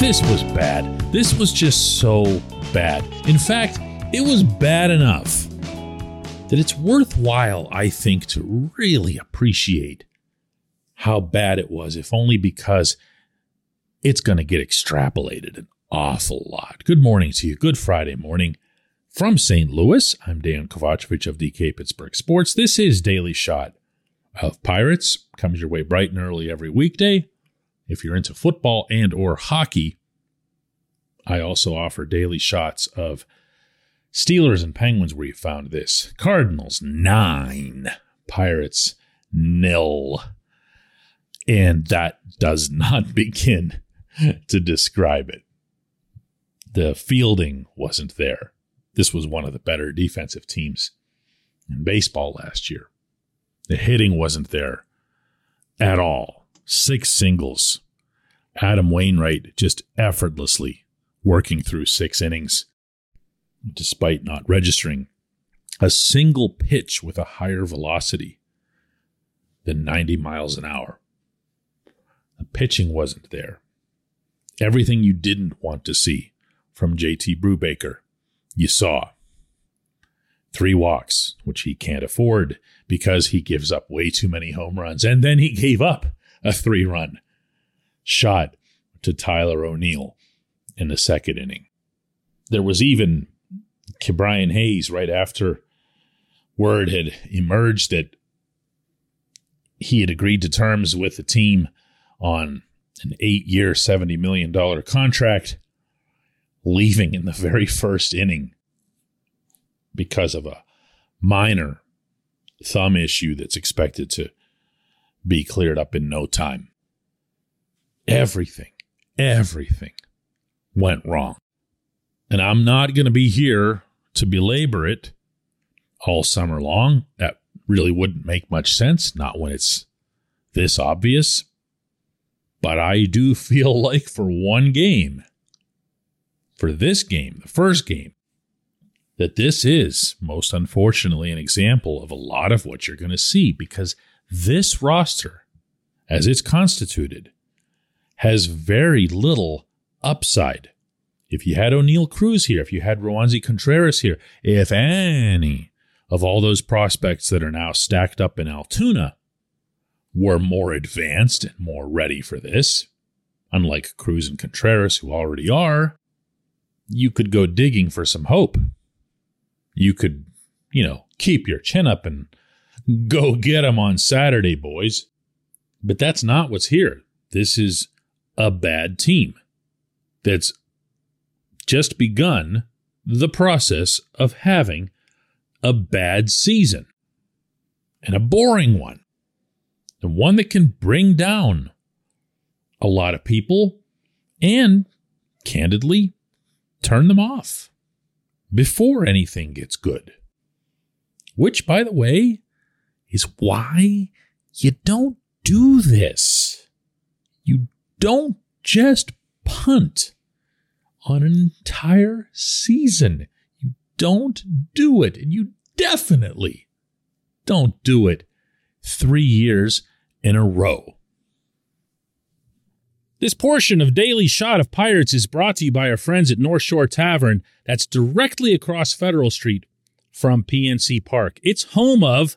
This was bad. This was just so bad. In fact, it was bad enough that it's worthwhile, I think, to really appreciate how bad it was, if only because it's going to get extrapolated an awful lot. Good morning to you. Good Friday morning. From St. Louis, I'm Dan Kovacevic of DK Pittsburgh Sports. This is Daily Shot of Pirates. Comes your way bright and early every weekday. If you're into football and or hockey, I also offer daily shots of Steelers and Penguins where you found this. Cardinals 9, Pirates nil. And that does not begin to describe it. The fielding wasn't there. This was one of the better defensive teams in baseball last year. The hitting wasn't there at all. Six singles. Adam Wainwright just effortlessly working through six innings, despite not registering a single pitch with a higher velocity than 90 miles an hour. The pitching wasn't there. Everything you didn't want to see from JT Brubaker, you saw. Three walks, which he can't afford because he gives up way too many home runs. And then he gave up a three run shot to Tyler O'Neill in the second inning. There was even Ke'Bryan Hayes right after word had emerged that he had agreed to terms with the team on an eight year, $70 million contract, leaving in the very first inning because of a minor thumb issue that's expected to be cleared up in no time. Everything, everything went wrong. And I'm not going to be here to belabor it all summer long. That really wouldn't make much sense, not when it's this obvious. But I do feel like for one game, for this game, the first game, that this is most unfortunately an example of a lot of what you're going to see because this roster, as it's constituted, has very little upside. If you had Oneil Cruz here, if you had Roansy Contreras here, if any of all those prospects that are now stacked up in Altoona were more advanced and more ready for this, unlike Cruz and Contreras, who already are, you could go digging for some hope. You could, you know, keep your chin up and go get them on Saturday, boys. But that's not what's here. This is a bad team that's just begun the process of having a bad season and a boring one, and one that can bring down a lot of people and, candidly, turn them off before anything gets good. Which, by the way, is why you don't do this. You don't just punt on an entire season. You don't do it. And you definitely don't do it three years in a row. This portion of Daily Shot of Pirates is brought to you by our friends at North Shore Tavern, that's directly across Federal Street from PNC Park. It's home of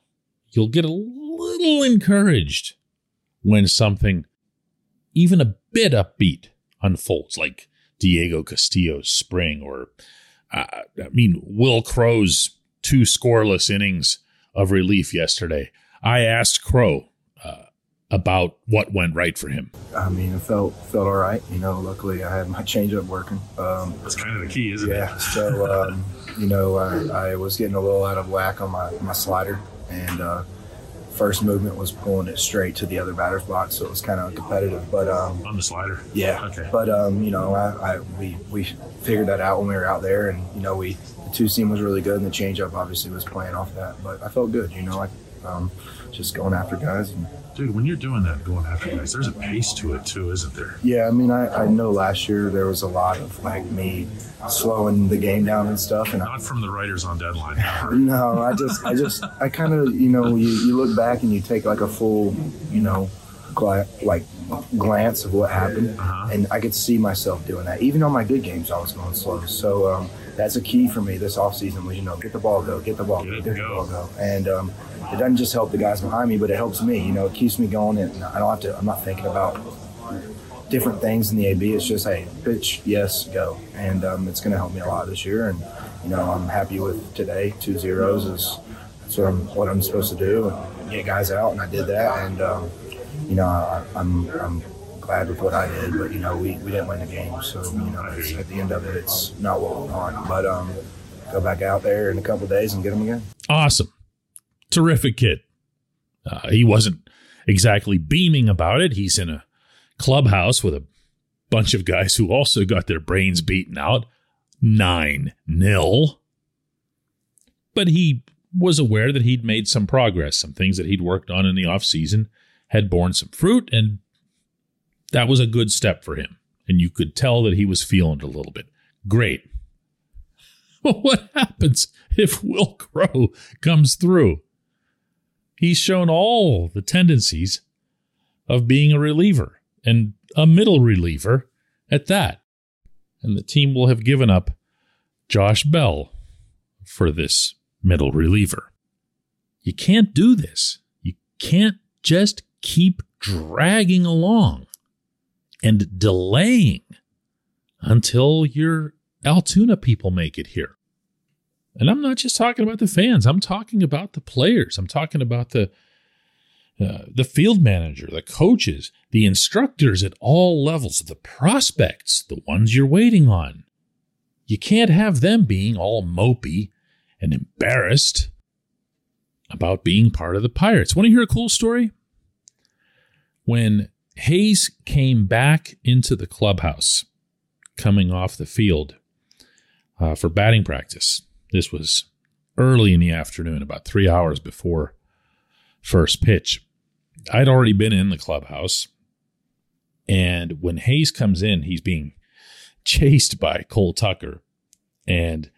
You'll get a little encouraged when something, even a bit upbeat, unfolds, like Diego Castillo's spring, or uh, I mean, Wil Crowe's two scoreless innings of relief yesterday. I asked Crowe uh, about what went right for him. I mean, it felt felt all right. You know, luckily I had my changeup working. Um, That's kind of the key, isn't yeah, it? Yeah. So, um, you know, I, I, was getting a little out of whack on my, my slider, and uh, first movement was pulling it straight to the other batter's box, so it was kind of competitive. But um, on the slider, yeah. Okay. But um, you know, I, I we we figured that out when we were out there, and you know, we the two seam was really good, and the changeup obviously was playing off that. But I felt good, you know, like um, just going after guys and Dude, when you're doing that, going after guys, there's a pace to it too, isn't there? Yeah, I mean, I, I know last year there was a lot of like me slowing the game down and stuff, and Not from the writers on deadline. I, no, I just, I just, I kind of, you know, you, you look back and you take like a full, you know, gla- like glance of what happened, Uh-huh. and I could see myself doing that. Even on my good games, I was going slow. So um, that's a key for me this offseason was, you know, get the ball go, get the ball Get go, get the go. ball go, and um, it doesn't just help the guys behind me, but it helps me. You know, it keeps me going, and I don't have to. I'm not thinking about different things in the AB. It's just, hey, pitch, yes, go. And um, it's going to help me a lot this year. And, you know, I'm happy with today. Two zeros is that's what I'm, what I'm supposed to do and get guys out. And I did that. And, um, you know, I, I'm, I'm glad with what I did. But, you know, we, we didn't win the game. So, you know, at the end of it, it's not what we want. But um, go back out there in a couple days and get them again. Awesome. Terrific kid. Uh, he wasn't exactly beaming about it. He's in a clubhouse with a bunch of guys who also got their brains beaten out. Nine nil. But he was aware that he'd made some progress. Some things that he'd worked on in the offseason had borne some fruit, and that was a good step for him. And you could tell that he was feeling it a little bit. Great. what happens if Wil Crowe comes through? He's shown all the tendencies of being a reliever and a middle reliever at that. And the team will have given up Josh Bell for this middle reliever. You can't do this. You can't just keep dragging along and delaying until your Altoona people make it here. And I'm not just talking about the fans. I'm talking about the players. I'm talking about the uh, the field manager, the coaches, the instructors at all levels, the prospects, the ones you're waiting on. You can't have them being all mopey and embarrassed about being part of the Pirates. Want to hear a cool story? When Hayes came back into the clubhouse, coming off the field uh, for batting practice, this was early in the afternoon, about three hours before first pitch. I'd already been in the clubhouse. And when Hayes comes in, he's being chased by Cole Tucker. And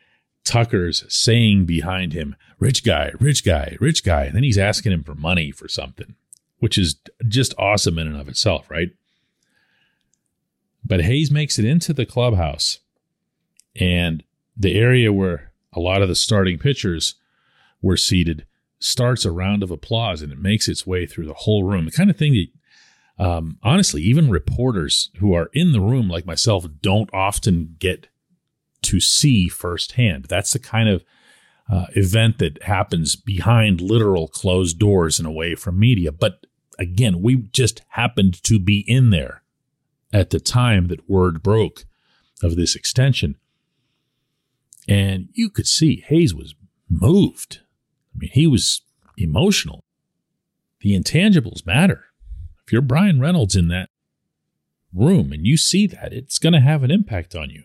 Tucker's saying behind him, rich guy, rich guy, rich guy. And then he's asking him for money for something, which is just awesome in and of itself, right? But Hayes makes it into the clubhouse. And the area where a lot of the starting pitchers were seated starts a round of applause and it makes its way through the whole room. The kind of thing that, um, honestly, even reporters who are in the room, like myself, don't often get to see firsthand. That's the kind of uh, event that happens behind literal closed doors and away from media. But again, we just happened to be in there at the time that word broke of this extension. And you could see Hayes was moved. I mean, he was emotional. The intangibles matter. If you're Bryan Reynolds in that room and you see that, it's going to have an impact on you.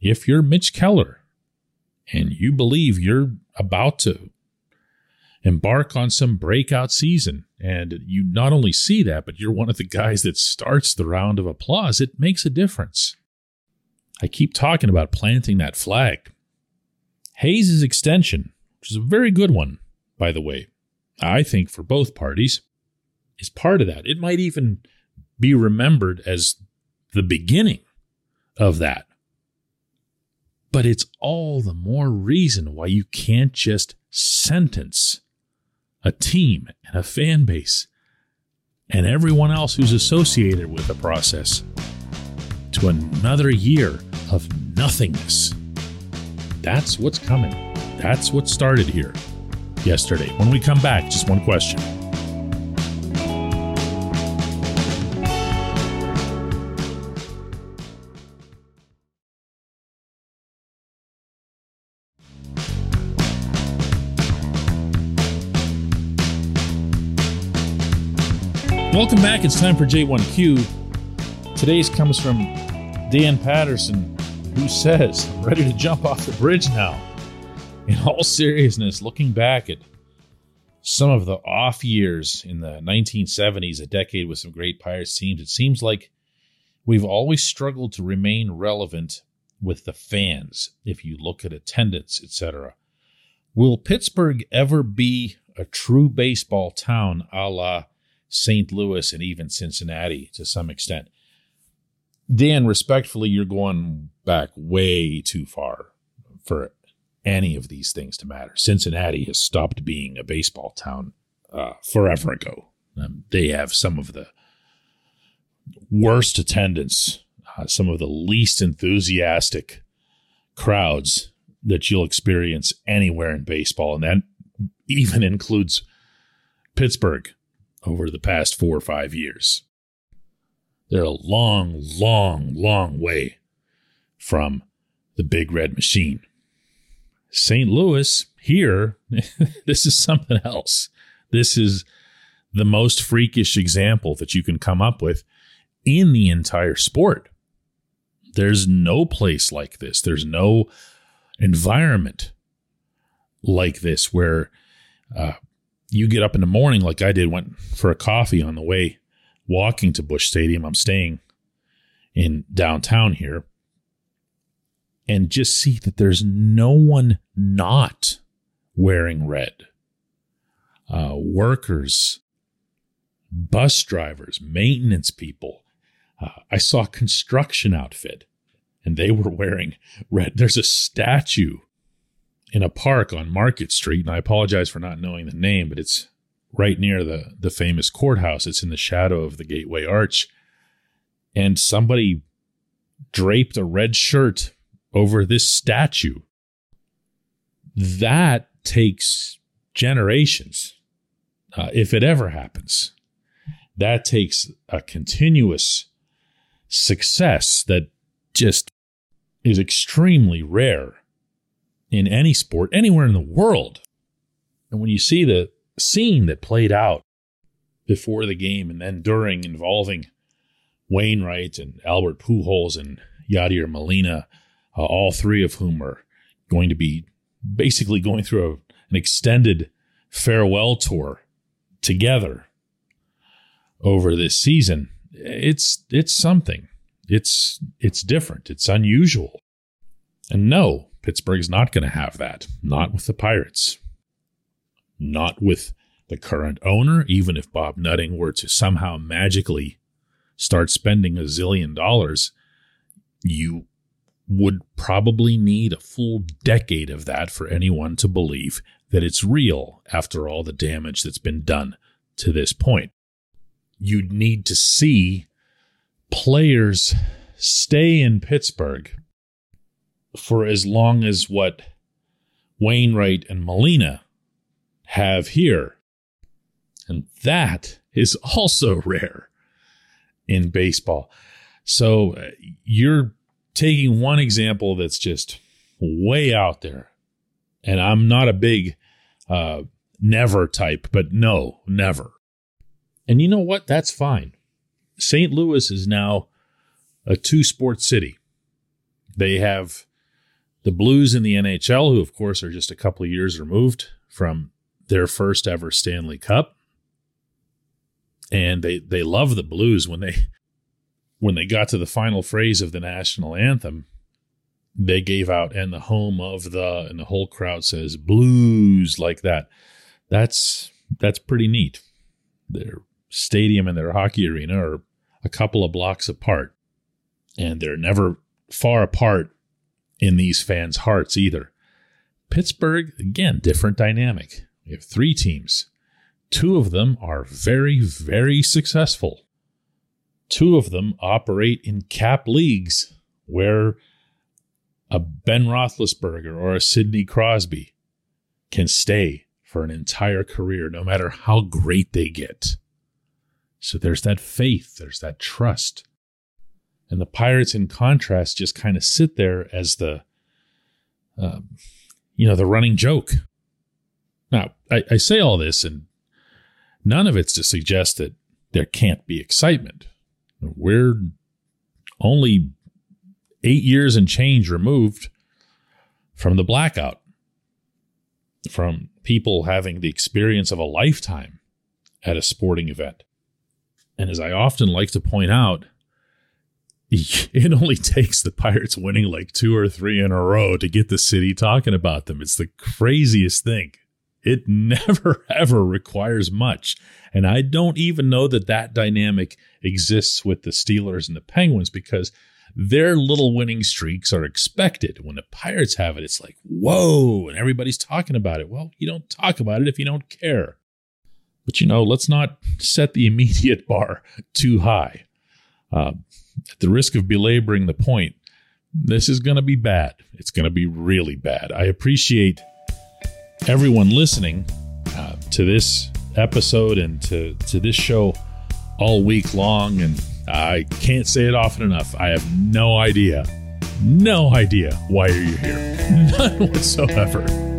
If you're Mitch Keller and you believe you're about to embark on some breakout season and you not only see that, but you're one of the guys that starts the round of applause, it makes a difference. I keep talking about planting that flag. Hayes' extension, which is a very good one, by the way, I think for both parties, is part of that. It might even be remembered as the beginning of that. But it's all the more reason why you can't just sentence a team and a fan base and everyone else who's associated with the process to another year of nothingness. That's what's coming. That's what started here yesterday. When we come back, just one question. Welcome back. It's time for J1Q. Today's comes from Dan Patterson, who says, I'm ready to jump off the bridge now. In all seriousness, looking back at some of the off years in the 1970s, a decade with some great Pirates teams, it seems like we've always struggled to remain relevant with the fans if you look at attendance, etc. Will Pittsburgh ever be a true baseball town a la St. Louis and even Cincinnati to some extent. Dan, respectfully, you're going back way too far for any of these things to matter. Cincinnati has stopped being a baseball town uh, forever ago. Um, they have some of the worst attendance, uh, some of the least enthusiastic crowds that you'll experience anywhere in baseball. And that even includes Pittsburgh over the past four or five years. They're a long, long, long way from the big red machine. St. Louis, here, this is something else. This is the most freakish example that you can come up with in the entire sport. There's no place like this. There's no environment like this where uh, you get up in the morning like I did, went for a coffee on the way walking to Busch Stadium. I'm staying in downtown here and just see that there's no one not wearing red. Uh, workers, bus drivers, maintenance people. Uh, I saw a construction outfit and they were wearing red. There's a statue in a park on Market Street, and I apologize for not knowing the name, but it's right near the the famous courthouse. It's in the shadow of the Gateway Arch, and somebody draped a red shirt over this statue. That takes generations, uh, if it ever happens. That takes a continuous success that just is extremely rare in any sport anywhere in the world. And when you see the scene that played out before the game and then during involving Wainwright and Albert Pujols and Yadier Molina, uh, all three of whom are going to be basically going through a, an extended farewell tour together over this season. It's it's something. It's it's different. It's unusual. And no, Pittsburgh's not going to have that. Not with the Pirates. Not with the current owner, even if Bob Nutting were to somehow magically start spending a zillion dollars, you would probably need a full decade of that for anyone to believe that it's real after all the damage that's been done to this point. You'd need to see players stay in Pittsburgh for as long as what Wainwright and Molina have here. And that is also rare in baseball. So uh, you're taking one example that's just way out there. And I'm not a big uh, never type, but no, never. And you know what? That's fine. St. Louis is now a two sport city. They have the Blues in the NHL, who of course are just a couple of years removed from their first ever Stanley Cup. And they they love the Blues when they when they got to the final phrase of the national anthem, they gave out and the home of the and the whole crowd says blues like that. That's that's pretty neat. Their stadium and their hockey arena are a couple of blocks apart and they're never far apart in these fans' hearts either. Pittsburgh, again, different dynamic. We have three teams. Two of them are very, very successful. Two of them operate in cap leagues where a Ben Roethlisberger or a Sidney Crosby can stay for an entire career, no matter how great they get. So there's that faith, there's that trust. And the pirates, in contrast, just kind of sit there as the, um, you know, the running joke. Now, I, I say all this, and none of it's to suggest that there can't be excitement. We're only eight years and change removed from the blackout, from people having the experience of a lifetime at a sporting event. And as I often like to point out, it only takes the Pirates winning like two or three in a row to get the city talking about them. It's the craziest thing. It never ever requires much. And I don't even know that that dynamic exists with the Steelers and the Penguins because their little winning streaks are expected. When the Pirates have it, it's like, whoa, and everybody's talking about it. Well, you don't talk about it if you don't care. But you know, let's not set the immediate bar too high. Uh, at the risk of belaboring the point, this is going to be bad. It's going to be really bad. I appreciate everyone listening uh, to this episode and to, to this show all week long. And I can't say it often enough. I have no idea, no idea why you're here. None whatsoever.